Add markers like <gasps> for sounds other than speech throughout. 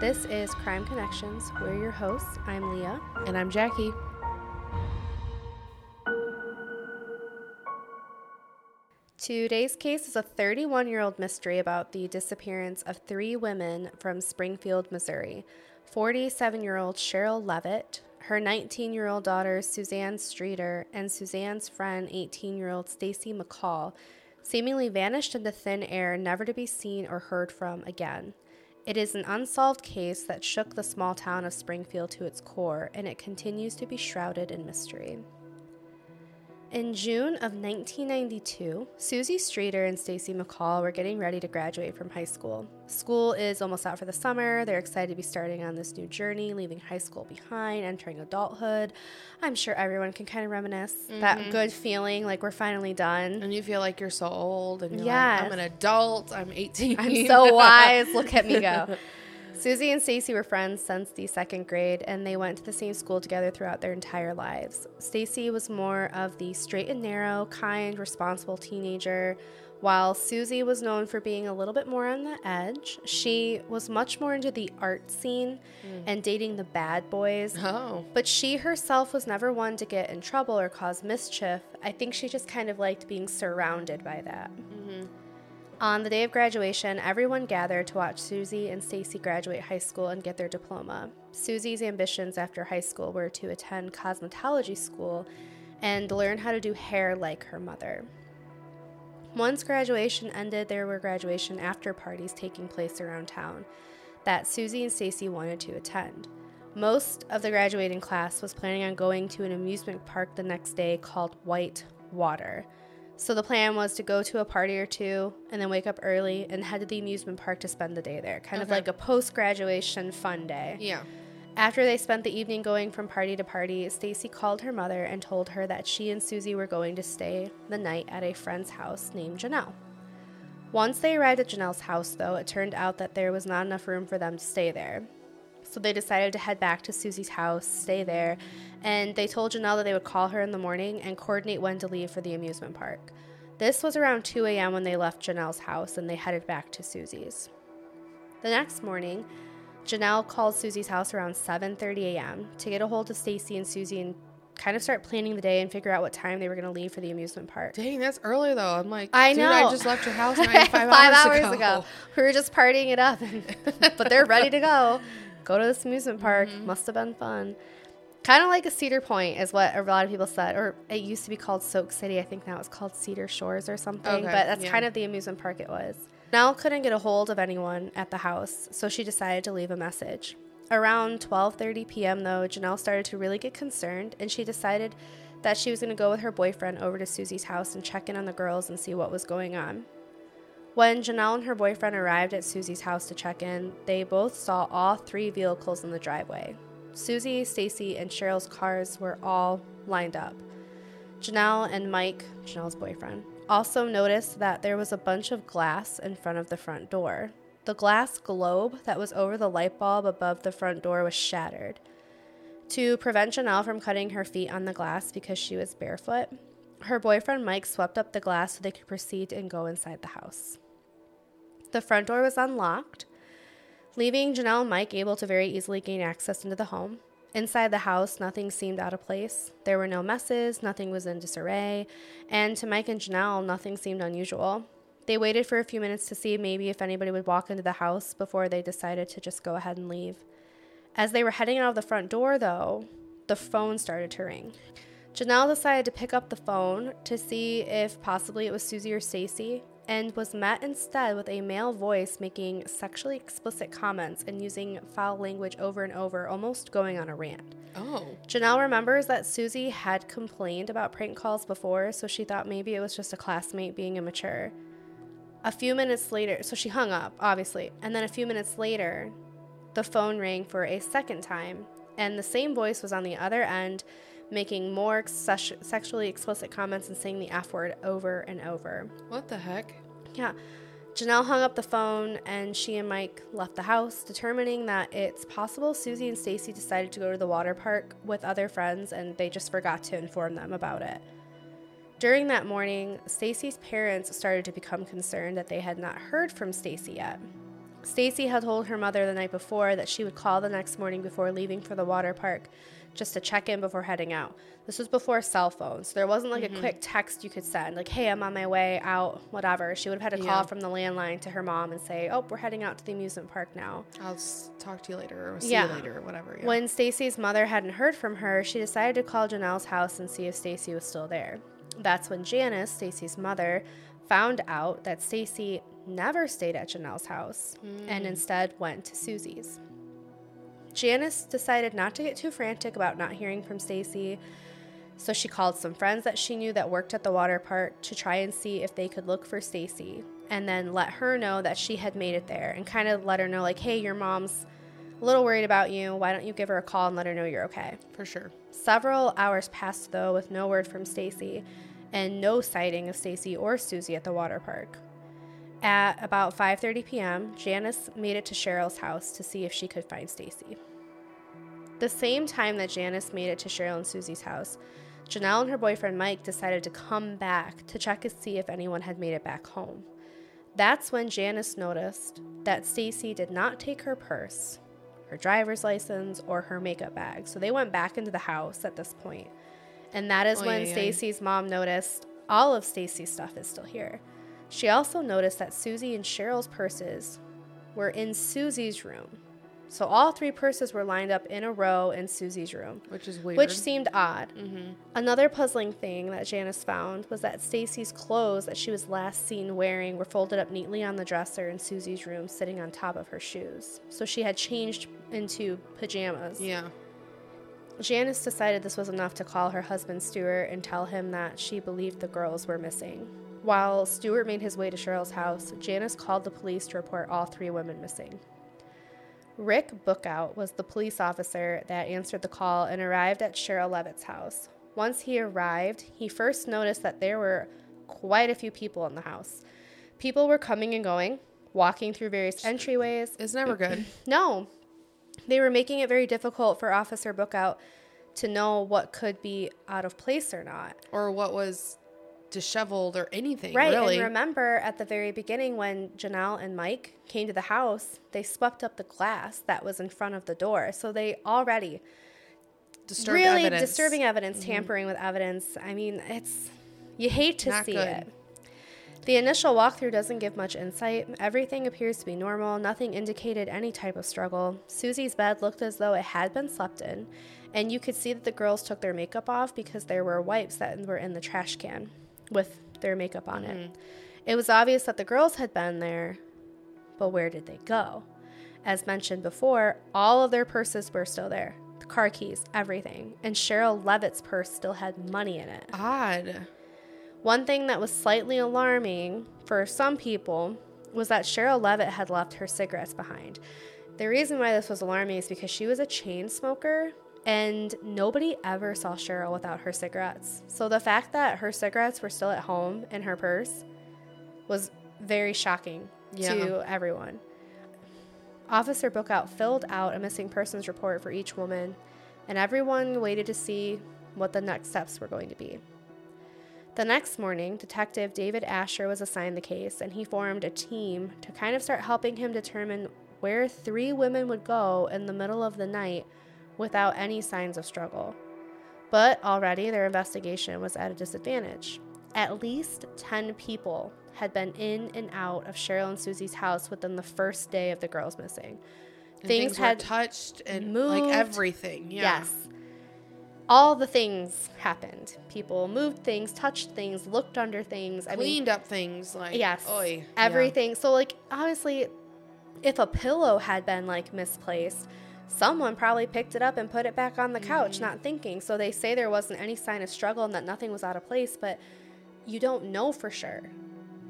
This is Crime Connections. We're your hosts. I'm Leah. And I'm Jackie. Today's case is a 31 year old mystery about the disappearance of three women from Springfield, Missouri 47 year old Sherrill Levitt, her 19 year old daughter Suzanne Streeter, and Suzanne's friend 18 year old Stacy McCall seemingly vanished into thin air, never to be seen or heard from again. It is an unsolved case that shook the small town of Springfield to its core, and it continues to be shrouded in mystery. In June of 1992, Susie Streeter and Stacy McCall were getting ready to graduate from high school. School is almost out for the summer. They're excited to be starting on this new journey, leaving high school behind, entering adulthood. I'm sure everyone can kind of reminisce mm-hmm. that good feeling like we're finally done. And you feel like you're so old and you're yes. like, I'm an adult, I'm 18. I'm so <laughs> wise. Look at me go. <laughs> Susie and Stacy were friends since the second grade, and they went to the same school together throughout their entire lives. Stacy was more of the straight and narrow, kind, responsible teenager, while Susie was known for being a little bit more on the edge. She was much more into the art scene mm. and dating the bad boys. Oh. But she herself was never one to get in trouble or cause mischief. I think she just kind of liked being surrounded by that. On the day of graduation, everyone gathered to watch Susie and Stacy graduate high school and get their diploma. Susie's ambitions after high school were to attend cosmetology school and learn how to do hair like her mother. Once graduation ended, there were graduation after parties taking place around town that Susie and Stacy wanted to attend. Most of the graduating class was planning on going to an amusement park the next day called White Water. So the plan was to go to a party or two and then wake up early and head to the amusement park to spend the day there. Kind okay. of like a post graduation fun day. Yeah. After they spent the evening going from party to party, Stacy called her mother and told her that she and Susie were going to stay the night at a friend's house named Janelle. Once they arrived at Janelle's house, though, it turned out that there was not enough room for them to stay there. So they decided to head back to Susie's house, stay there, and they told Janelle that they would call her in the morning and coordinate when to leave for the amusement park. This was around 2 a.m. when they left Janelle's house and they headed back to Susie's. The next morning, Janelle called Susie's house around 7:30 a.m. to get a hold of Stacy and Susie and kind of start planning the day and figure out what time they were going to leave for the amusement park. Dang, that's early though. I'm like, I know. I just left your house <laughs> five, five hours, hours ago. ago. We were just partying it up, but they're ready to go go to this amusement park. Mm-hmm. Must have been fun. Kind of like a Cedar Point is what a lot of people said, or it used to be called Soak City. I think now it's called Cedar Shores or something. Okay, but that's yeah. kind of the amusement park it was. Nell couldn't get a hold of anyone at the house, so she decided to leave a message. Around 12:30 p.m. though, Janelle started to really get concerned, and she decided that she was going to go with her boyfriend over to Susie's house and check in on the girls and see what was going on. When Janelle and her boyfriend arrived at Susie's house to check in, they both saw all three vehicles in the driveway. Susie, Stacy, and Sherrill's cars were all lined up. Janelle and Mike, Janelle's boyfriend, also noticed that there was a bunch of glass in front of the front door. The glass globe that was over the light bulb above the front door was shattered. To prevent Janelle from cutting her feet on the glass because she was barefoot, her boyfriend Mike swept up the glass so they could proceed and go inside the house. The front door was unlocked, leaving Janelle and Mike able to very easily gain access into the home. Inside the house, nothing seemed out of place. There were no messes, nothing was in disarray, and to Mike and Janelle, nothing seemed unusual. They waited for a few minutes to see maybe if anybody would walk into the house before they decided to just go ahead and leave. As they were heading out of the front door, though, the phone started to ring. Janelle decided to pick up the phone to see if possibly it was Susie or Stacy, and was met instead with a male voice making sexually explicit comments and using foul language over and over, almost going on a rant. Oh. Janelle remembers that Susie had complained about prank calls before, so she thought maybe it was just a classmate being immature. A few minutes later, so she hung up, obviously, and then a few minutes later, the phone rang for a second time, and the same voice was on the other end making more sexually explicit comments and saying the F word over and over. What the heck? Yeah. Janelle hung up the phone and she and Mike left the house, determining that it's possible Susie and Stacy decided to go to the water park with other friends and they just forgot to inform them about it. During that morning, Stacy's parents started to become concerned that they had not heard from Stacy yet. Stacy had told her mother the night before that she would call the next morning before leaving for the water park just to check in before heading out. This was before cell phones. so There wasn't like mm-hmm. a quick text you could send, like, hey, I'm on my way out, whatever. She would have had to call yeah. from the landline to her mom and say, oh, we're heading out to the amusement park now. I'll talk to you later or see yeah. you later or whatever. Yeah. When Stacy's mother hadn't heard from her, she decided to call Janelle's house and see if Stacy was still there. That's when Janice, Stacy's mother, found out that Stacy never stayed at Janelle's house mm. and instead went to Susie's. Janice decided not to get too frantic about not hearing from Stacy, so she called some friends that she knew that worked at the water park to try and see if they could look for Stacy and then let her know that she had made it there and kind of let her know like, "Hey, your mom's a little worried about you. Why don't you give her a call and let her know you're okay?" For sure. Several hours passed though with no word from Stacy and no sighting of Stacy or Susie at the water park. At about 5:30 p.m., Janice made it to Sherrill's house to see if she could find Stacy. The same time that Janice made it to Sherrill and Susie's house, Janelle and her boyfriend Mike decided to come back to check and see if anyone had made it back home. That's when Janice noticed that Stacy did not take her purse, her driver's license, or her makeup bag. So they went back into the house at this point. And that is oh, when yeah, Stacy's yeah. mom noticed all of Stacy's stuff is still here. She also noticed that Susie and Sherrill's purses were in Susie's room. So all three purses were lined up in a row in Susie's room, which is weird. Which seemed odd. Mm-hmm. Another puzzling thing that Janice found was that Stacy's clothes that she was last seen wearing were folded up neatly on the dresser in Susie's room, sitting on top of her shoes. So she had changed into pajamas. Yeah. Janice decided this was enough to call her husband Stuart and tell him that she believed the girls were missing. While Stuart made his way to Sherrill's house, Janice called the police to report all three women missing. Rick Bookout was the police officer that answered the call and arrived at Sherrill Levitt's house. Once he arrived, he first noticed that there were quite a few people in the house. People were coming and going, walking through various entryways. It's never good. <clears throat> no. They were making it very difficult for Officer Bookout to know what could be out of place or not. Or what was disheveled or anything. Right. Really. And remember at the very beginning when Janelle and Mike came to the house, they swept up the glass that was in front of the door. So they already Disturbed really evidence. disturbing evidence, mm-hmm. tampering with evidence. I mean, it's you hate to Not see good. it. The initial walkthrough doesn't give much insight. Everything appears to be normal. Nothing indicated any type of struggle. Susie's bed looked as though it had been slept in, and you could see that the girls took their makeup off because there were wipes that were in the trash can with their makeup on mm-hmm. it. It was obvious that the girls had been there, but where did they go? As mentioned before, all of their purses were still there the car keys, everything. And Sherrill Levitt's purse still had money in it. Odd. One thing that was slightly alarming for some people was that Sherrill Levitt had left her cigarettes behind. The reason why this was alarming is because she was a chain smoker and nobody ever saw Sherrill without her cigarettes. So the fact that her cigarettes were still at home in her purse was very shocking yeah. to everyone. Officer Bookout filled out a missing persons report for each woman, and everyone waited to see what the next steps were going to be. The next morning, Detective David Asher was assigned the case, and he formed a team to kind of start helping him determine where three women would go in the middle of the night without any signs of struggle. But already their investigation was at a disadvantage. At least 10 people had been in and out of Sherrill and Susie's house within the first day of the girls missing. Things, things, had touched and moved. like everything. Yeah. Yes. All the things happened. People moved things, touched things, looked under things, I cleaned mean, up things like yes, oy, everything. Yeah. So like obviously if a pillow had been like misplaced, someone probably picked it up and put it back on the couch, mm-hmm. not thinking. So they say there wasn't any sign of struggle and that nothing was out of place, but you don't know for sure.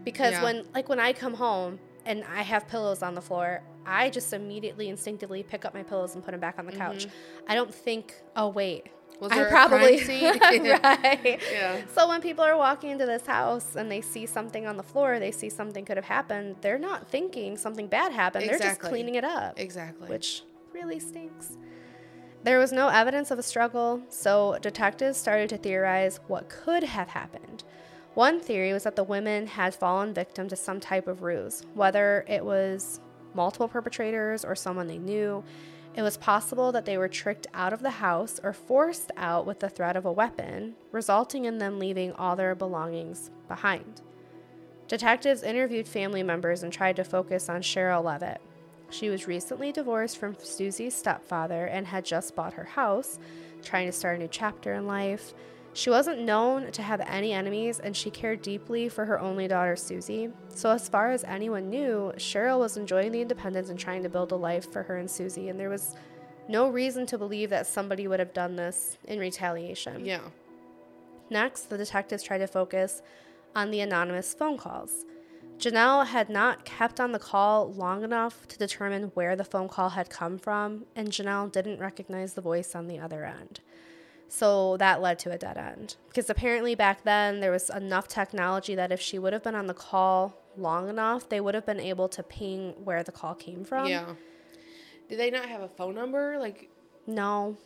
Because yeah. when, like, when I come home and I have pillows on the floor, I just immediately instinctively pick up my pillows and put them back on the couch. Mm-hmm. I don't think, oh, wait. Was there I probably <laughs> <laughs> right. Yeah. So when people are walking into this house and they see something on the floor, they see something could have happened. They're not thinking something bad happened. Exactly. They're just cleaning it up. Exactly. Which really stinks. There was no evidence of a struggle, so detectives started to theorize what could have happened. One theory was that the women had fallen victim to some type of ruse, whether it was multiple perpetrators or someone they knew. It was possible that they were tricked out of the house or forced out with the threat of a weapon, resulting in them leaving all their belongings behind. Detectives interviewed family members and tried to focus on Sherrill Levitt. She was recently divorced from Susie's stepfather and had just bought her house, trying to start a new chapter in life. She wasn't known to have any enemies and she cared deeply for her only daughter, Susie. So, as far as anyone knew, Sherrill was enjoying the independence and trying to build a life for her and Susie, and there was no reason to believe that somebody would have done this in retaliation. Yeah. Next, the detectives tried to focus on the anonymous phone calls. Janelle had not kept on the call long enough to determine where the phone call had come from, and Janelle didn't recognize the voice on the other end. So that led to a dead end. Because apparently back then there was enough technology that if she would have been on the call long enough, they would have been able to ping where the call came from. Yeah. Did they not have a phone number? Like, no,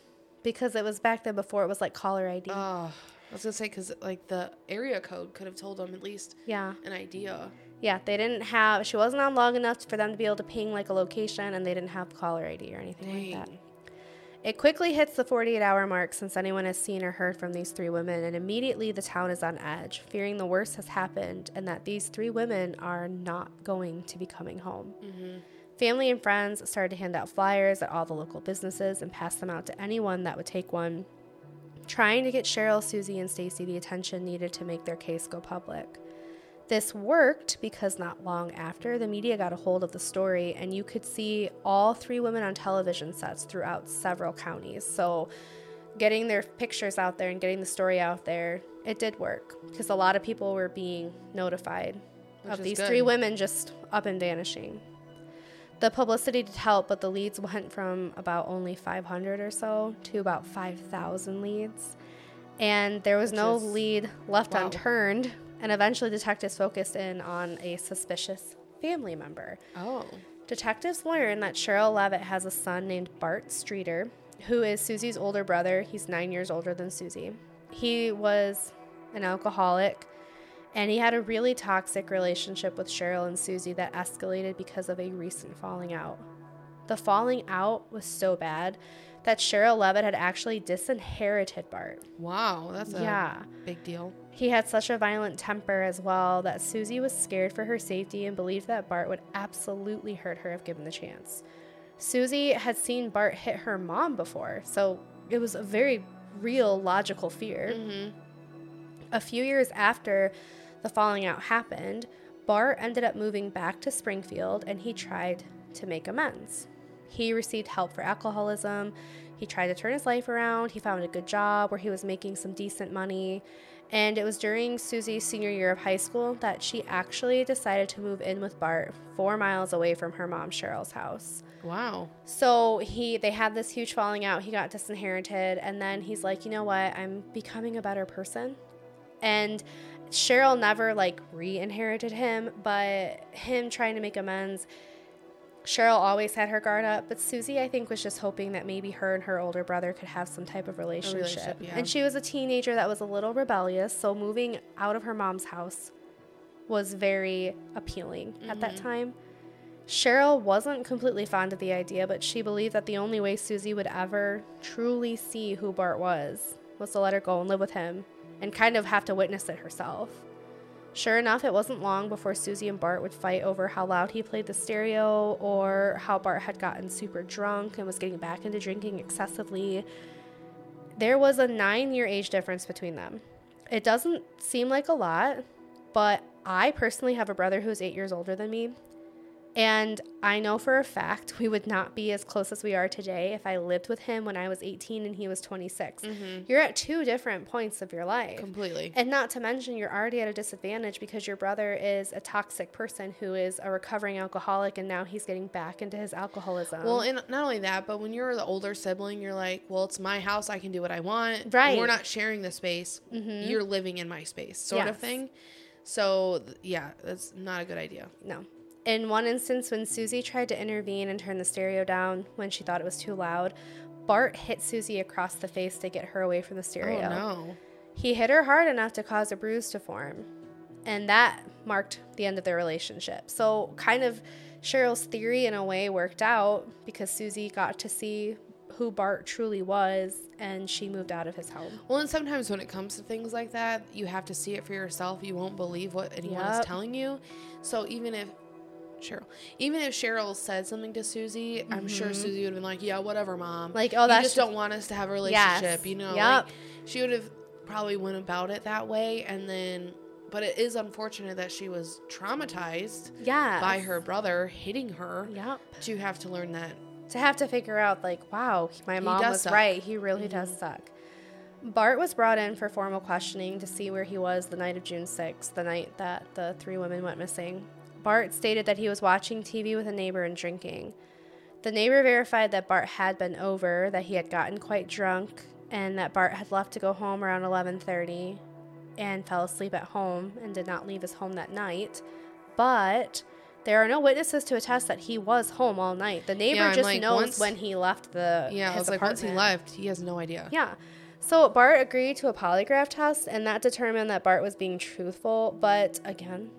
because it was back then before it was like caller ID. Oh, I was gonna say because like the area code could have told them at least. Yeah. An idea. Yeah, they didn't have. She wasn't on long enough for them to be able to ping like a location, and they didn't have caller ID or anything Dang. like that. It quickly hits the 48 hour mark since anyone has seen or heard from these three women, and immediately the town is on edge, fearing the worst has happened and that these three women are not going to be coming home. Mm-hmm. Family and friends started to hand out flyers at all the local businesses and pass them out to anyone that would take one, trying to get Sherrill, Susie, and Stacy the attention needed to make their case go public. This worked because not long after, the media got a hold of the story, and you could see all three women on television sets throughout several counties. So, getting their pictures out there and getting the story out there, it did work because a lot of people were being notified Which of these good. three women just up and vanishing. The publicity did help, but the leads went from about only 500 or so to about 5,000 leads. And there was no lead left wow. unturned and eventually detectives focused in on a suspicious family member. Oh. Detectives learn that Sherrill Levitt has a son named Bart Streeter, who is Susie's older brother. He's nine years older than Susie. He was an alcoholic, and he had a really toxic relationship with Sherrill and Susie that escalated because of a recent falling out. The falling out was so bad that Sherrill Levitt had actually disinherited Bart. Wow, that's a yeah. big deal. He had such a violent temper as well that Susie was scared for her safety and believed that Bart would absolutely hurt her if given the chance. Susie had seen Bart hit her mom before, so it was a very real, logical fear. Mm-hmm. A few years after the falling out happened, Bart ended up moving back to Springfield and he tried to make amends. He received help for alcoholism. He tried to turn his life around. He found a good job where he was making some decent money. And it was during Susie's senior year of high school that she actually decided to move in with Bart four miles away from her mom Sherrill's house. Wow. So he they had this huge falling out. He got disinherited and then he's like, "You know what? I'm becoming a better person." And Sherrill never like re-inherited him, but him trying to make amends Sherrill always had her guard up, but Susie, I think, was just hoping that maybe her and her older brother could have some type of relationship. relationship yeah. And she was a teenager that was a little rebellious, so moving out of her mom's house was very appealing mm-hmm. at that mm-hmm. time. Sherrill wasn't completely fond of the idea, but she believed that the only way Susie would ever truly see who Bart was was to let her go and live with him and kind of have to witness it herself. Sure enough, it wasn't long before Susie and Bart would fight over how loud he played the stereo or how Bart had gotten super drunk and was getting back into drinking excessively. There was a nine year age difference between them. It doesn't seem like a lot, but I personally have a brother who's eight years older than me, and I know for a fact we would not be as close as we are today if I lived with him when I was 18 and he was 26. Mm-hmm. You're at two different points of your life. Completely. And not to mention, you're already at a disadvantage because your brother is a toxic person who is a recovering alcoholic and now he's getting back into his alcoholism. Well, and not only that, but when you're the older sibling, you're like, well, it's my house. I can do what I want. Right. We're not sharing the space. Mm-hmm. You're living in my space, sort yes. of thing. So, yeah, that's not a good idea. No. In one instance, when Susie tried to intervene and turn the stereo down when she thought it was too loud, Bart hit Susie across the face to get her away from the oh, stereo. Oh, no. He hit her hard enough to cause a bruise to form. And that marked the end of their relationship. So, kind of Sherrill's theory, in a way, worked out because Susie got to see who Bart truly was and she moved out of his home. Well, and sometimes when it comes to things like that, you have to see it for yourself. You won't believe what anyone yep. is telling you. So even if Sherrill, even if Sherrill said something to Susie, mm-hmm. I'm sure mm-hmm. Susie would have been like, "Yeah, whatever, mom." Like, oh, that's just don't want us to have a relationship, yes. you know? Yep. Like, she would have probably went about it that way, and then. But it is unfortunate that she was traumatized yes. by her brother hitting her. Yep. To have to learn that to have to figure out like, wow, my mom was suck. right. He really mm-hmm. does suck. Bart was brought in for formal questioning to see where he was the night of June 6th, the night that the three women went missing. Bart stated that he was watching TV with a neighbor and drinking. The neighbor verified that Bart had been over, that he had gotten quite drunk, and that Bart had left to go home around 11:30 and fell asleep at home and did not leave his home that night. But there are no witnesses to attest that he was home all night. The neighbor yeah, just like, knows once, when he left the yeah. I was like, once he left, he has no idea. Yeah. So Bart agreed to a polygraph test, and that determined that Bart was being truthful. But again,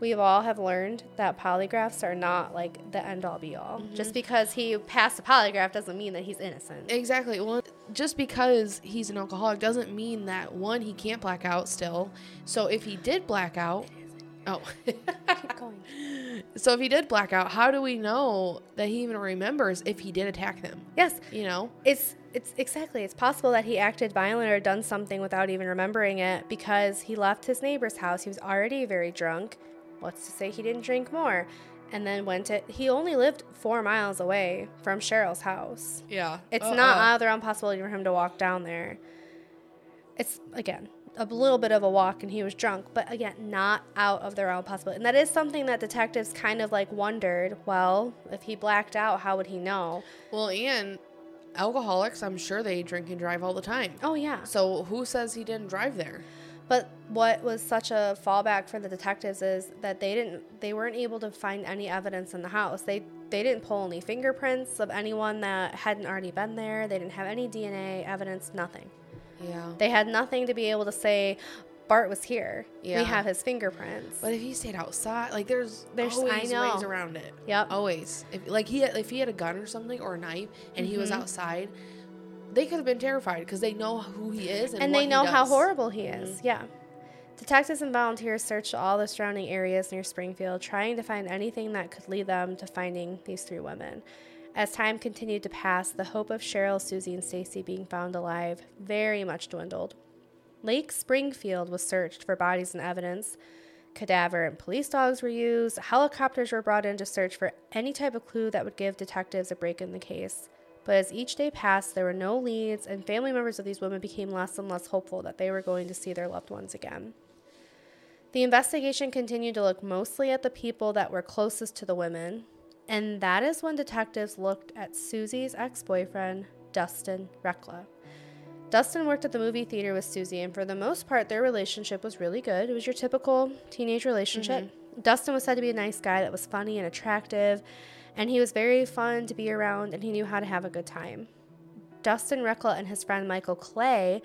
we've all have learned that polygraphs are not like the end all be all. Mm-hmm. Just because he passed a polygraph doesn't mean that he's innocent. Exactly. Well, just because he's an alcoholic doesn't mean that one he can't black out still. So if he did black out, oh, keep going. <laughs> So if he did black out, how do we know that he even remembers if he did attack them? Yes. You know? It's it's exactly. It's possible that he acted violent or done something without even remembering it because he left his neighbor's house. He was already very drunk. What's to say he didn't drink more? And then went to he only lived four miles away from Sherrill's house. Yeah. It's uh-uh. not uh. out of the realm possibility for him to walk down there. It's again, a little bit of a walk and he was drunk, but again, not out of the realm possibility. And that is something that detectives kind of like wondered. Well, if he blacked out, how would he know? Well, and alcoholics, I'm sure they drink and drive all the time. Oh yeah. So who says he didn't drive there? But what was such a fallback for the detectives is that they didn't they weren't able to find any evidence in the house. They they didn't pull any fingerprints of anyone that hadn't already been there. They didn't have any DNA evidence, nothing. Yeah. They had nothing to be able to say Bart was here. Yeah. We have his fingerprints. But if he stayed outside, like there's there's always ways around it. Yep. Always. If like he had, if he had a gun or something or a knife and mm-hmm. he was mm-hmm. outside, they could have been terrified because they know who he is and, and they know how horrible he is. Mm-hmm. Yeah. Detectives and volunteers searched all the surrounding areas near Springfield, trying to find anything that could lead them to finding these three women. As time continued to pass, the hope of Sherrill, Susie, and Stacy being found alive very much dwindled. Lake Springfield was searched for bodies and evidence. Cadaver and police dogs were used. Helicopters were brought in to search for any type of clue that would give detectives a break in the case. But as each day passed, there were no leads, and family members of these women became less and less hopeful that they were going to see their loved ones again. The investigation continued to look mostly at the people that were closest to the women, and that is when detectives looked at Susie's ex boyfriend, Dustin Rekla. Dustin worked at the movie theater with Susie, and for the most part, their relationship was really good. It was your typical teenage relationship. Mm-hmm. Dustin was said to be a nice guy that was funny and attractive, and he was very fun to be around, and he knew how to have a good time. Dustin Rekla and his friend Michael Clay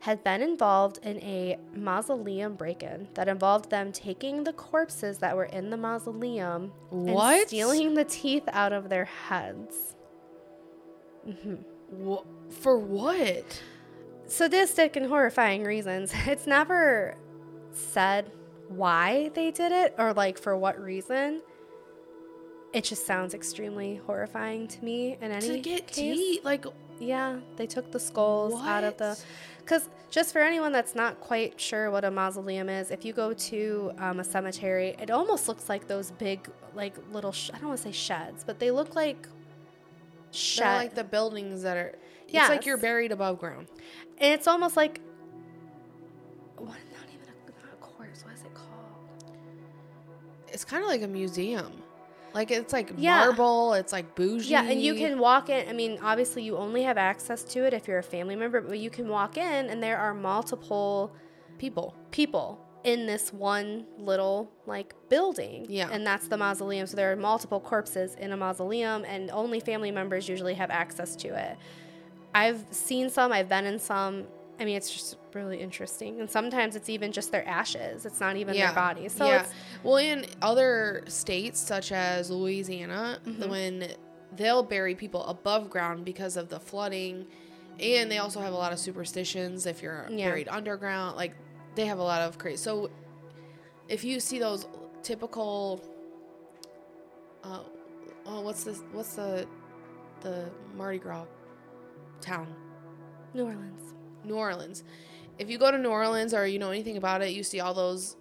had been involved in a mausoleum break in that involved them taking the corpses that were in the mausoleum what? and stealing the teeth out of their heads. Mm-hmm. for what? Sadistic and horrifying reasons. <laughs> It's never said why they did it or like for what reason. It just sounds extremely horrifying to me in any to get case. teeth like yeah they took the skulls what? out of the because just for anyone that's not quite sure what a mausoleum is, if you go to um, a cemetery, it almost looks like those big, like little, sh- I don't want to say sheds, but they look like sheds. They're like the buildings that are, yeah, it's like you're buried above ground. And it's almost like, what, not even a, not a corpse, what is it called? It's kind of like a museum. Like it's like yeah. marble, it's like bougie. Yeah, and you can walk in. I mean, obviously you only have access to it if you're a family member, but you can walk in and there are multiple people. People in this one little like building. Yeah. And that's the mausoleum. So there are multiple corpses in a mausoleum and only family members usually have access to it. I've seen some, I've been in some I mean, it's just really interesting. And sometimes it's even just their ashes. It's not even Yeah. their bodies. So yeah. well, in other states such as Louisiana, Mm-hmm. when they'll bury people above ground because of the flooding, and they also have a lot of superstitions. If you're Yeah. buried underground, like they have a lot of crazy. So, if you see those typical, uh, oh, what's this? What's the the Mardi Gras town? New Orleans. New Orleans. If you go to New Orleans or you know anything about it, you see all those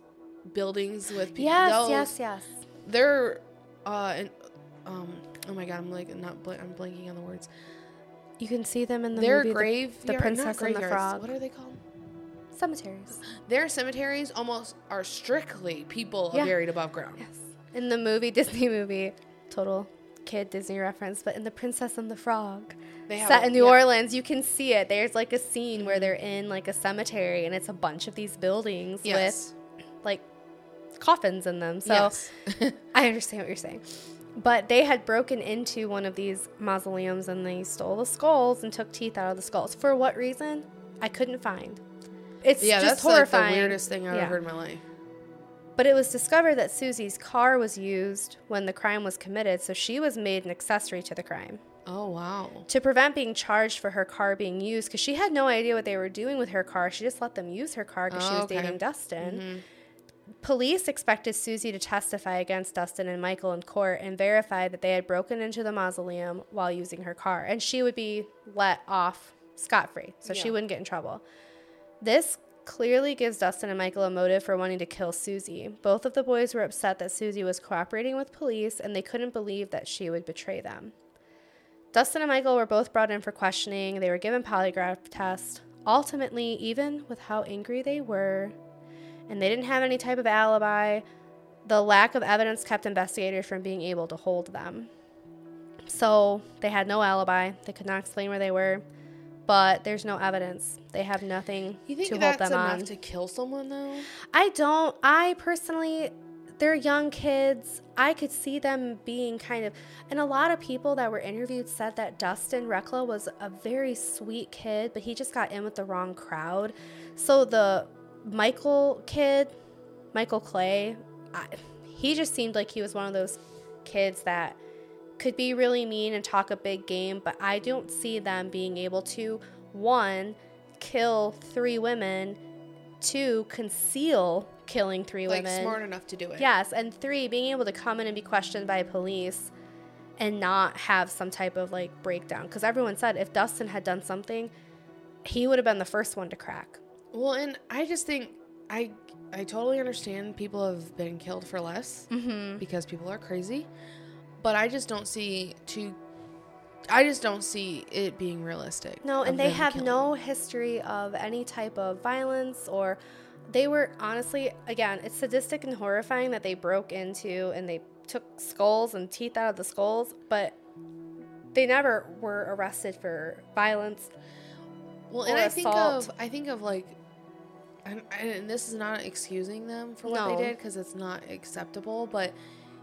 buildings with people. Yes, those, yes, yes. They're, uh, and, um, oh my god, I'm like not, bl- I'm blanking on the words. You can see them in the Their movie The- grave, The, Princess and the Frog. What are they called? cemeteries. Their cemeteries almost are strictly people Yeah. buried above ground. Yes. In the movie, <laughs> Disney movie, total kid Disney reference, but in The Princess and the Frog, They have set a- in New yeah. Orleans, you can see it. There's like a scene where they're in like a cemetery and it's a bunch of these buildings Yes. with like coffins in them. So yes. <laughs> I understand what you're saying. But they had broken into one of these mausoleums and they stole the skulls and took teeth out of the skulls. For what reason? I couldn't find. It's yeah, just that's like the weirdest thing I've Yeah. ever heard in my life. But it was discovered that Susie's car was used when the crime was committed, so she was made an accessory to the crime. Oh wow. To prevent being charged for her car being used, because she had no idea what they were doing with her car, she just let them use her car because she Oh, was okay. dating Dustin. Mm-hmm. Police expected Susie to testify against Dustin and Michael in court and verify that they had broken into the mausoleum while using her car, and she would be let off scot free, so she wouldn't get in trouble. This clearly gives Dustin and Michael a motive for wanting to kill Susie. Both of the boys were upset that Susie was cooperating with police, and they couldn't believe that she would betray them. Dustin and Michael were both brought in for questioning. They were given polygraph tests. Ultimately, even with how angry they were, and they didn't have any type of alibi, the lack of evidence kept investigators from being able to hold them. So they had no alibi. They could not explain where they were, but there's no evidence. They have nothing You think to hold that's them enough on. to kill someone though? I don't. I personally, they're young kids. I could see them being kind of, and a lot of people that were interviewed said that Dustin Rekla was a very sweet kid, but he just got in with the wrong crowd. So the Michael kid, Michael Clay, I, he just seemed like he was one of those kids that could be really mean and talk a big game, but I don't see them being able to one kill three women, two conceal killing three Like women. smart enough to do it. Yes, and three being able to come in and be questioned by police and not have some type of like breakdown because everyone said if Dustin had done something, he would have been the first one to crack. Well, and I just think I I totally understand people have been killed for less Mm-hmm. because people are crazy, but I just don't see to. I just don't see it being realistic. No, and they have killing. no history of any type of violence or they were honestly again, it's sadistic and horrifying that they broke into and they took skulls and teeth out of the skulls, but they never were arrested for violence. Well, and I think of I think of like, and, and this is not excusing them for what No. they did because it's not acceptable, but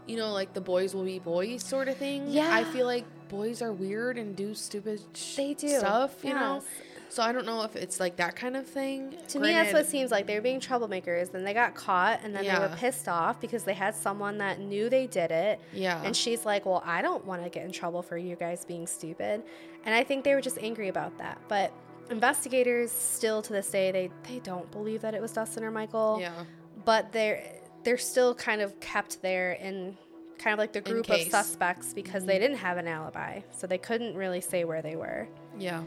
you know, like the boys will be boys sort of thing. Yeah. I feel like boys are weird and do stupid sh- They do. stuff. You know, so I don't know if it's like that kind of thing. To me, that's what it seems like. They were being troublemakers. Then they got caught, and then they were pissed off because they had someone that knew they did it. Yeah. And she's like, Well, I don't want to get in trouble for you guys being stupid. And I think they were just angry about that. But investigators still to this day, they, they don't believe that it was Dustin or Michael. yeah. But they're they're still kind of kept there in kind of like the group of suspects because they mm-hmm. didn't have an alibi. So they couldn't really say where they were. Yeah.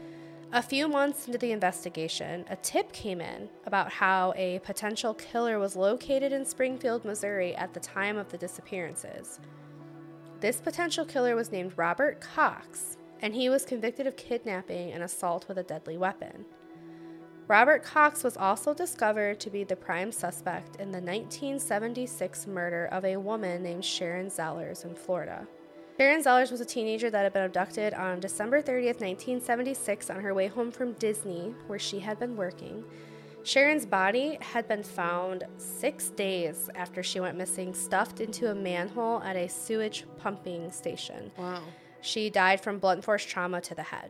A few months into the investigation, a tip came in about how a potential killer was located in Springfield, Missouri at the time of the disappearances. This potential killer was named Robert Cox, and he was convicted of kidnapping and assault with a deadly weapon. Robert Cox was also discovered to be the prime suspect in the 1976 murder of a woman named Sharon Zellers in Florida. Sharon Zellers was a teenager that had been abducted on December 30th, 1976, on her way home from Disney, where she had been working. Sharon's body had been found six days after she went missing, stuffed into a manhole at a sewage pumping station. Wow. She died from blunt force trauma to the head.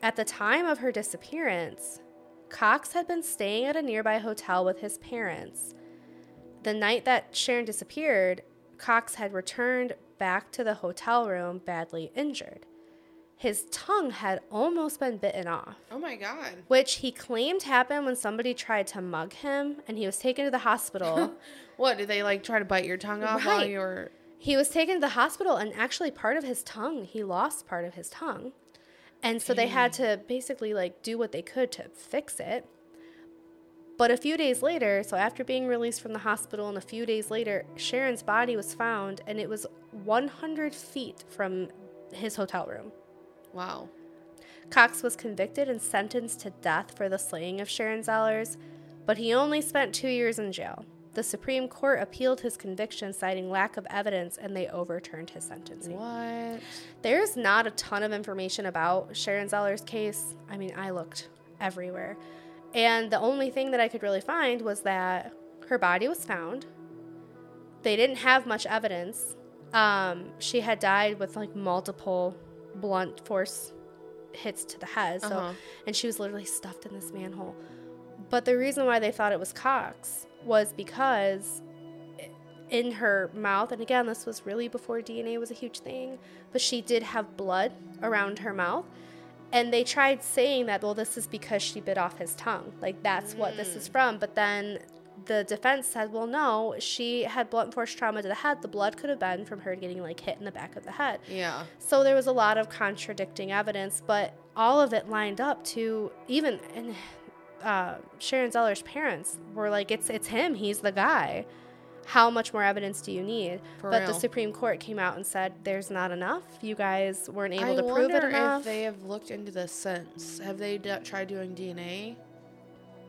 At the time of her disappearance, Cox had been staying at a nearby hotel with his parents. The night that Sharon disappeared, Cox had returned back to the hotel room badly injured. His tongue had almost been bitten off, Oh my god. which he claimed happened when somebody tried to mug him and he was taken to the hospital. <laughs> What did they like try to bite your tongue off while you were? he was taken to the hospital and actually part of his tongue, he lost part of his tongue. And so they had to basically like do what they could to fix it. But a few days later, so after being released from the hospital and a few days later, Sharon's body was found and it was 100 feet from his hotel room. Wow. Cox was convicted and sentenced to death for the slaying of Sharon Zellers, but he only spent two years in jail. The Supreme Court appealed his conviction, citing lack of evidence, and they overturned his sentencing. What? There's not a ton of information about Sharon Zeller's case. I mean, I looked everywhere. And the only thing that I could really find was that her body was found. They didn't have much evidence. Um, she had died with like multiple blunt force hits to the head. So, Uh-huh. and she was literally stuffed in this manhole. But the reason why they thought it was Cox was because in her mouth, and again, this was really before DNA was a huge thing, but she did have blood around her mouth. And they tried saying that, well, this is because she bit off his tongue. Like, that's what this is mm. from. But then the defense said, well, no, she had blunt force trauma to the head. The blood could have been from her getting, like, hit in the back of the head. Yeah. So there was a lot of contradicting evidence, but all of it lined up to even and uh, Sharon Zeller's parents were like, "It's it's him. He's the guy." How much more evidence do you need? For but the. Supreme Court came out and said there's not enough. You guys weren't able I to prove it wonder enough. if they have looked into this since. Have they d- tried doing DNA?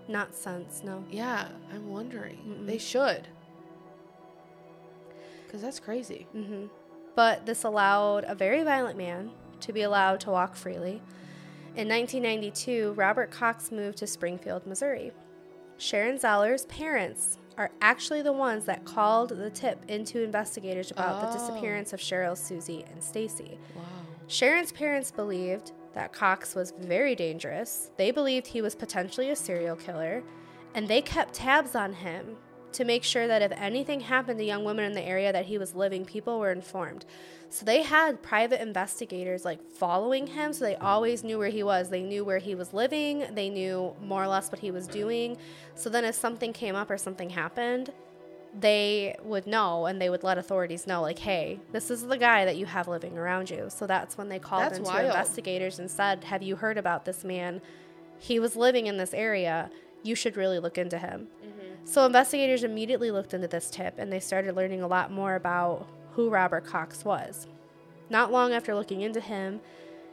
not since, no. Yeah, I'm wondering. Mm-mm. They should. Because that's crazy. hmm But this allowed a very violent man to be allowed to walk freely. In 1992, Robert Cox moved to Springfield, Missouri. Sharon Zeller's parents are actually the ones that called the tip into investigators about the Oh. disappearance of Sherrill, Susie, and Stacy. Wow. Sharon's parents believed that Cox was very dangerous. They believed he was potentially a serial killer, and they kept tabs on him to make sure that if anything happened to young women in the area that he was living, people were informed. So they had private investigators like following him, so they always knew where he was. They knew where he was living, they knew more or less what he was doing. So then if something came up or something happened, they would know and they would let authorities know like hey this is the guy that you have living around you so that's when they called That's into wild. investigators and said have you heard about this man he was living in this area you should really look into him mm-hmm. So investigators immediately looked into this tip and they started learning a lot more about who robert cox was not long after looking into him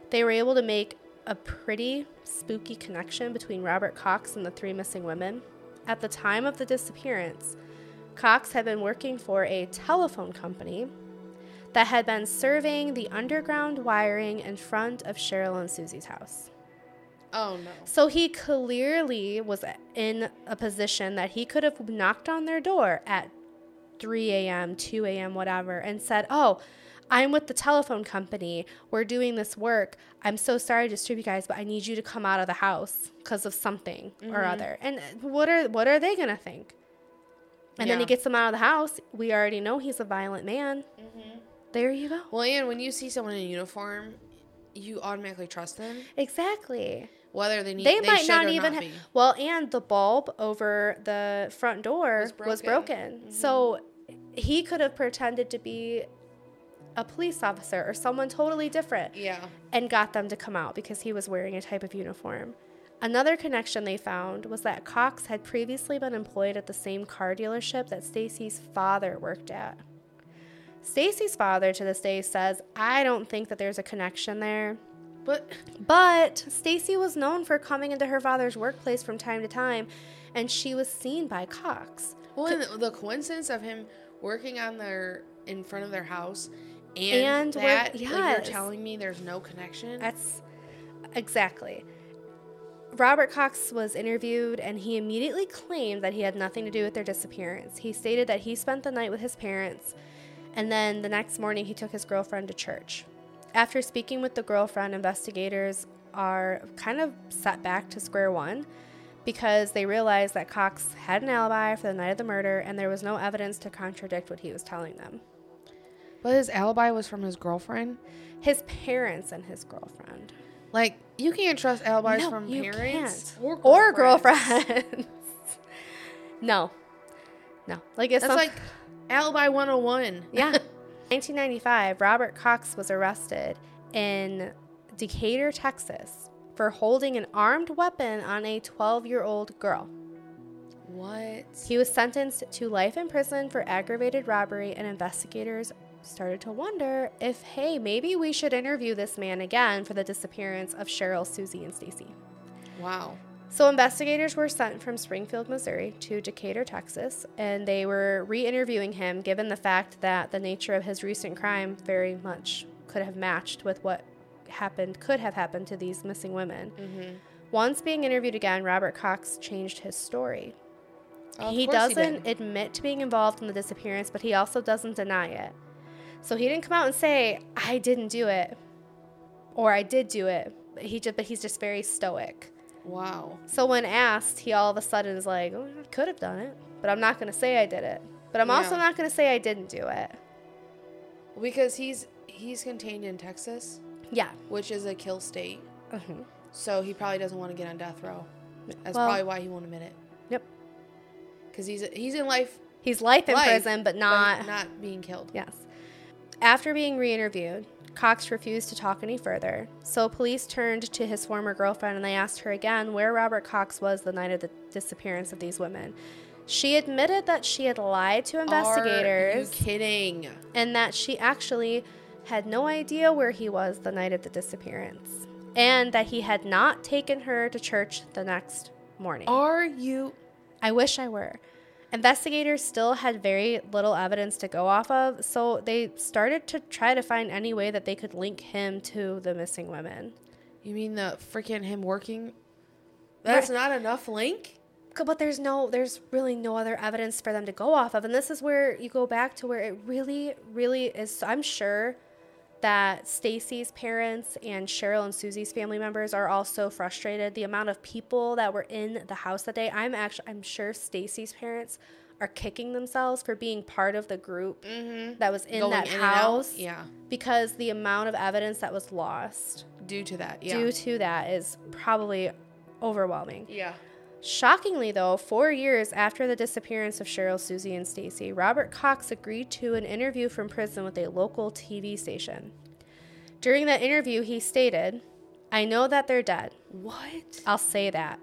they were able to make a pretty spooky connection between robert cox and the three missing women at the time of the disappearance Cox had been working for a telephone company that had been surveying the underground wiring in front of Sherrill and Susie's house. Oh no. So he clearly was in a position that he could have knocked on their door at 3 a.m., 2 a.m., whatever, and said, Oh, I'm with the telephone company. We're doing this work. I'm so sorry to disturb you guys, but I need you to come out of the house because of something or mm-hmm. other. And uh, what are what are they gonna think? And then he gets them out of the house. We already know he's a violent man. Mm-hmm. There you go. Well, and when you see someone in uniform, you automatically trust them, Exactly. Whether they need. they, might not even not ha- well and the bulb over the front door Was was broken. broken, mm-hmm. so he could have pretended to be a police officer or someone totally different Yeah. and got them to come out because he was wearing a type of uniform another connection they found was that cox had previously been employed at the same car dealership that stacy's father worked at stacy's father to this day says i don't think that there's a connection there But but Stacy was known for coming into her father's workplace from time to time, and she was seen by Cox. well, and the, coincidence of him working on their in front of their house and, And that like, you're telling me there's no connection. That's exactly. Robert Cox was interviewed, and he immediately claimed that he had nothing to do with their disappearance. He stated that he spent the night with his parents, and then the next morning he took his girlfriend to church. After speaking with the girlfriend, investigators are kind of set back to square one because they realized that Cox had an alibi for the night of the murder and there was no evidence to contradict what he was telling them. But his alibi was from his girlfriend. His parents and his girlfriend. Like you can't trust alibis No, from you parents can't. or Or girlfriends. <laughs> no. No. Like it's That's some, like alibi 101. Yeah. <laughs> 1995, Robert Cox was arrested in Decatur, Texas, for holding an armed weapon on a 12 year old girl. What? He was sentenced to life in prison for aggravated robbery, and investigators started to wonder if, hey, maybe we should interview this man again for the disappearance of Sherrill, Suzie, and Stacy. Wow. So investigators were sent from Springfield, Missouri to Decatur, Texas, and they were re-interviewing him given the fact that the nature of his recent crime very much could have matched with what happened could have happened to these missing women. Mm-hmm. Once being interviewed again, Robert Cox changed his story. Of he he doesn't did. admit to being involved in the disappearance, but he also doesn't deny it. So he didn't come out and say, "I didn't do it," or "I did do it." But he just, but he's just very stoic. Wow. So when asked, he all of a sudden is like, oh, I could have done it, but I'm not going to say I did it. But I'm also not going to say I didn't do it. Because he's he's contained in Texas, Yeah. which is a kill state. Mhm. So he probably doesn't want to get on death row. That's Well- probably why he won't admit it. Yep. Because he's he's in life, He's life in Life, prison, but but not. not being killed. Yes. After being re interviewed, Cox refused to talk any further. So police turned to his former girlfriend and they asked her again where Robert Cox was the night of the disappearance of these women. She admitted that she had lied to investigators. Are you kidding? and that she actually had no idea where he was the night of the disappearance, and that he had not taken her to church the next morning. Are you? I wish I were. Investigators still had very little evidence to go off of, so they started to try to find any way that they could link him to the missing women. You mean the freaking him working? That's Right. not enough link. But there's no, there's really no other evidence for them to go off of, and this is where you go back to where it really, really is. I'm sure that Stacy's parents and Sherrill and Suzie's family members are also frustrated. The amount of people that were in the house that day, I'm actually, I'm sure Stacy's parents are kicking themselves for being part of the group mm-hmm. that was in Going that in house Yeah. because the amount of evidence that was lost Due to that. Yeah. due to that is probably overwhelming. yeah. Shockingly, though, four years after the disappearance of Sherrill, Suzie, and Stacy, Robert Cox agreed to an interview from prison with a local TV station. During that interview, he stated, I know that they're dead. What? I'll say that.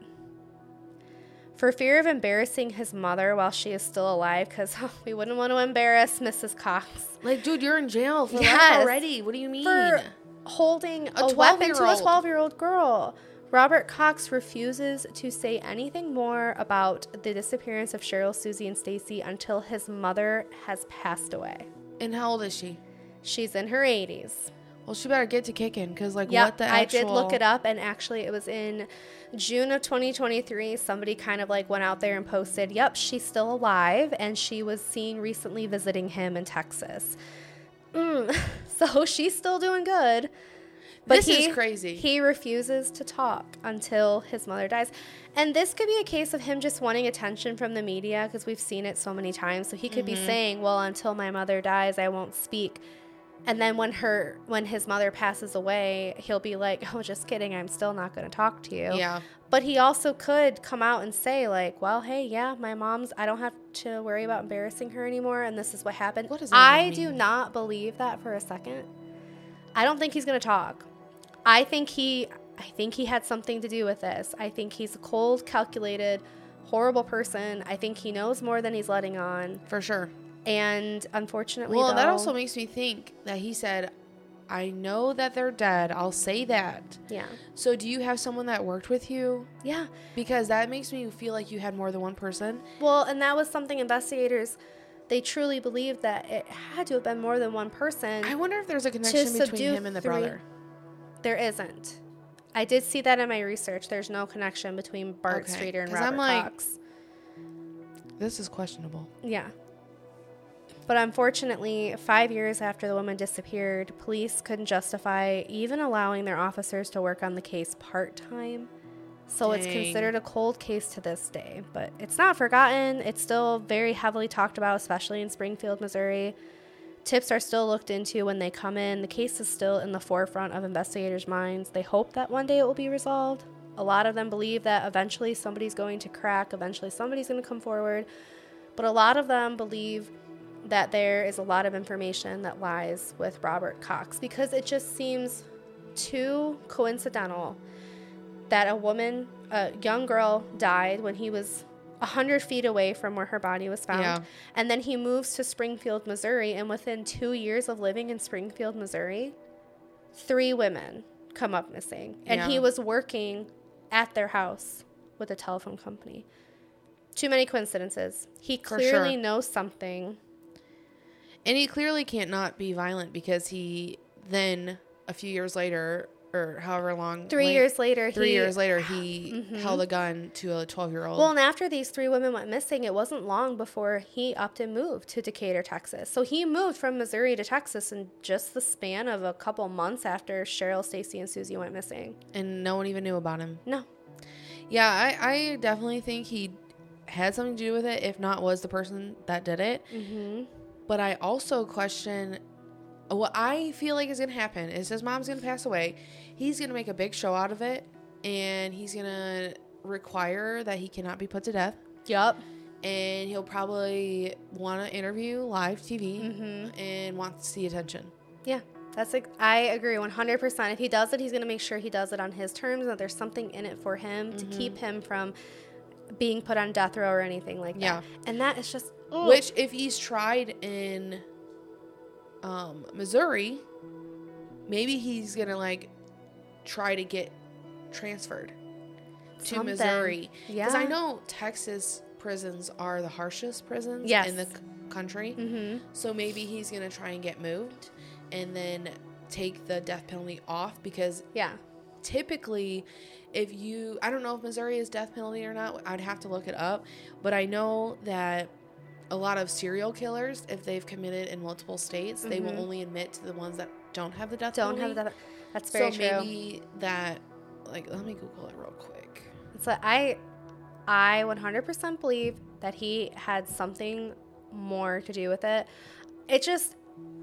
For fear of embarrassing his mother while she is still alive, because <laughs> we wouldn't want to embarrass Mrs. Cox Like, dude, you're in jail for life already. What do you mean? for holding a, A weapon to a 12 year old girl. Robert Cox refuses to say anything more about the disappearance of Sherrill, Suzie, and Stacy until his mother has passed away. and how old is she? She's in her 80s. Well, she better get to kicking because, like, Yeah, what the actual... I did look it up, and actually, it was in June of 2023. Somebody kind of like went out there and posted, "Yep, she's still alive, and she was seen recently visiting him in Texas." Mm, <laughs> so she's still doing good. This is crazy. He refuses to talk until his mother dies. And this could be a case of him just wanting attention from the media because we've seen it so many times. So he could Mm-hmm. be saying, "Well, until my mother dies, I won't speak." And then when her when his mother passes away, he'll be like, "Oh, just kidding. I'm still not going to talk to you." Yeah. But he also could come out and say like, "Well, hey, yeah, my mom's I don't have to worry about embarrassing her anymore and this is what happened." What does I even do not believe that for a second. I don't think he's going to talk. I think he I think he had something to do with this. I think he's a cold, calculated, horrible person. I think he knows more than he's letting on. For sure. And unfortunately, Well, that also makes me think that he said, I know that they're dead. I'll say that. yeah. So, do you have someone that worked with you? Yeah. Because that makes me feel like you had more than one person. Well, and that was something investigators they truly believed that it had to have been more than one person. I wonder if there's a connection between him and the brother. There isn't. I did see that in my research. There's no connection between Bart Okay, Streeter and Robert I'm like- Cox. This is questionable. Yeah. But unfortunately, five years after the woman disappeared, police couldn't justify even allowing their officers to work on the case part time So it's considered a cold case to this day, but it's not forgotten. It's still very heavily talked about, especially in Springfield, Missouri. Tips are still looked into when they come in. The case is still in the forefront of investigators' minds. They hope that one day it will be resolved. A lot of them believe that eventually somebody's going to crack, eventually somebody's going to come forward. But a lot of them believe that there is a lot of information that lies with Robert Cox because it just seems too coincidental that a woman, a young girl, died when he was 100 feet away from where her body was found. Yeah. And then he moves to Springfield, Missouri. And within two years of living in Springfield, Missouri, three women come up missing. And he was working at their house with a telephone company. Too many coincidences. He clearly sure. knows something. And he clearly can't not be violent because he then a few years later or however long Three late- years later, three he, years later he <gasps> held a gun to a 12 year old Well, and after these three women went missing, it wasn't long before he upped and moved to Decatur, Texas. So he moved from Missouri to Texas in just the span of a couple months after Sherrill, Stacy, and Suzie went missing. and no one even knew about him No. yeah I, I definitely think he had something to do with it if not was the person that did it Mm-hmm. but i also question what i feel like is going to happen is his mom's going to pass away he's going to make a big show out of it and he's going to require that he cannot be put to death Yup. and he'll probably want to interview live TV Mm-hmm. and wants the attention. Yeah. That's like I agree 100%. If he does it, he's going to make sure he does it on his terms that there's something in it for him to keep him from being put on death row or anything like that. Yeah. that. And that is just ugh. Which, if he's tried in um, Missouri, maybe he's gonna like try to get transferred to Something. Missouri because I know Texas prisons are the harshest prisons Yes. in the c- country. Mhm. So maybe he's gonna try and get moved and then take the death penalty off because Yeah. typically if you i don't know if missouri is death penalty or not i'd have to look it up but i know that a lot of serial killers if they've committed in multiple states they will Mhm. only admit to the ones that don't have the death Don't penalty have that. That's very so true. maybe that like let me google it real quick So I, I 100% believe that he had something more to do with it. It just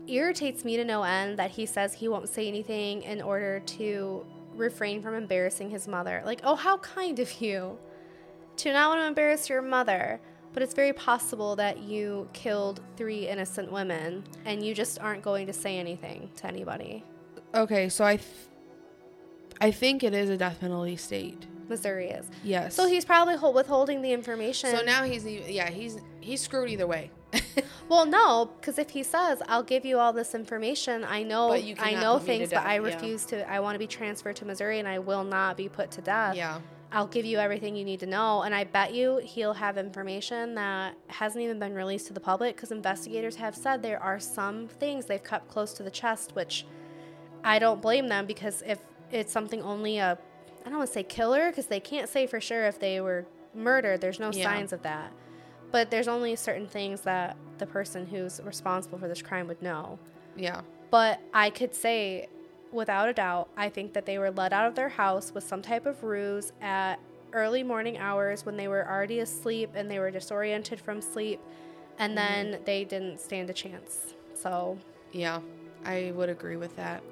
irritates me to no end that he says he won't say anything in order to refrain from embarrassing his mother. Like, oh, how kind of you to not want to embarrass your mother. But it's very possible that you killed three innocent women and you just aren't going to say anything to anybody. Okay so i th- i think it is a death penalty state Missouri is. yes So he's probably hol- withholding the information. so now he's yeah he's he's screwed either way <laughs> Well, no, because if he says, "I'll give you all this information," I know, I know things, but I yeah. refuse to. I want to be transferred to Missouri, and I will not be put to death. yeah I'll give you everything you need to know, and I bet you he'll have information that hasn't even been released to the public because investigators have said there are some things they've kept close to the chest, which I don't blame them because if it's something only a, I don't want to say killer because they can't say for sure if they were murdered. There's no Yeah. signs of that. But there's only certain things that the person who's responsible for this crime would know. yeah But I could say, without a doubt, I think that they were let out of their house with some type of ruse at early morning hours when they were already asleep and they were disoriented from sleep, and mm-hmm. then they didn't stand a chance. So, Yeah, I would agree with that.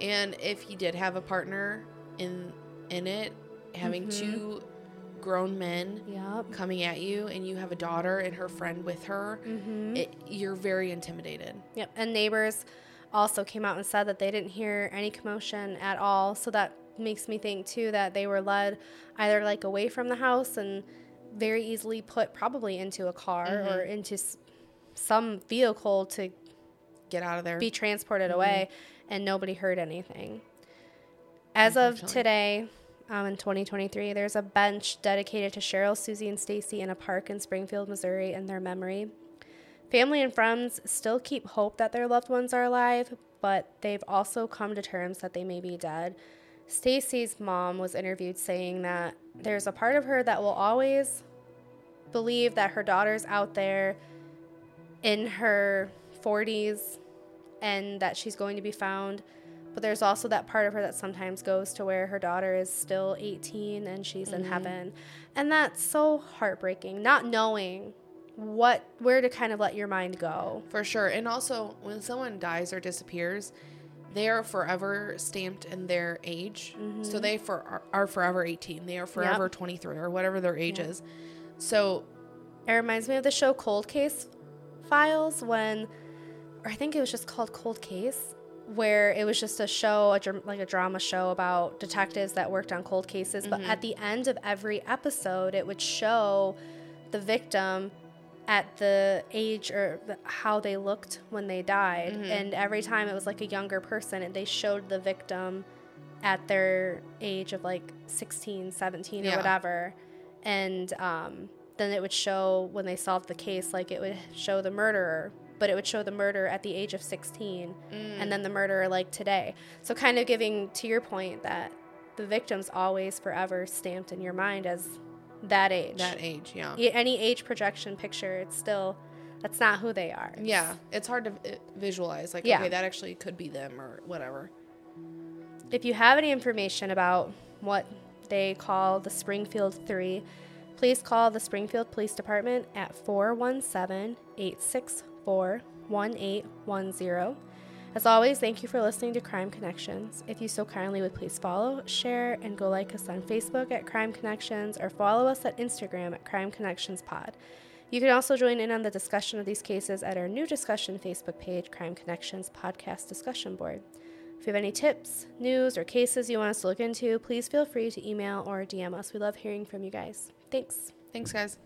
And if he did have a partner in in it, having Mhm. two grown men yep. coming at you, and you have a daughter and her friend with her, Mm-hmm. it, you're very intimidated. Yep. And neighbors also came out and said that they didn't hear any commotion at all. So that makes me think too that they were led either like away from the house and very easily put probably into a car Mhm. or into s- some vehicle to Get out of there. be transported away and nobody heard anything. As of today, um, in 2023, there's a bench dedicated to Sherrill, Suzie, and Stacy in a park in Springfield, Missouri, in their memory. Family and friends still keep hope that their loved ones are alive, but they've also come to terms that they may be dead. Stacy's mom was interviewed saying that there's a part of her that will always believe that her daughter's out there in her 40s and that she's going to be found, But there's also that part of her that sometimes goes to where her daughter is still 18 and she's in mm-hmm. heaven. And that's so heartbreaking, not knowing what where to kind of let your mind go. For sure. And also, when someone dies or disappears, they are forever stamped in their age. So mm-hmm. they for are, are forever 18. They are forever 23 or whatever their age is. So, It reminds me of the show Cold Case Files when, or I think it was just called Cold Case, where it was just a show, a, dr- like a drama show about detectives that worked on cold cases. But at the end of every episode, it would show the victim at the age or the, how they looked when they died. And every time it was like a younger person, and they showed the victim at their age of like 16, 17, or whatever. And um, then it would show when they solved the case, like it would show the murderer, but it would show the murder at the age of 16 and then the murderer like today. So, kind of giving to your point that the victim's always forever stamped in your mind as that age. that age, yeah. Any age projection picture, it's still, that's not who they are. Yeah, it's hard to uh, visualize. Like, Yeah. okay, that actually could be them or whatever. If you have any information about what they call the Springfield Three, please call the Springfield Police Department at 417 864 1810. As always, thank you for listening to Crime Connections. If you so kindly would please follow, share, and go like us on Facebook at Crime Connections or follow us at Instagram at Crime Connections Pod. You can also join in on the discussion of these cases at our new discussion Facebook page, Crime Connections Podcast Discussion Board. If you have any tips, news, or cases you want us to look into, please feel free to email or DM us. We love hearing from you guys. Thanks. Thanks, guys.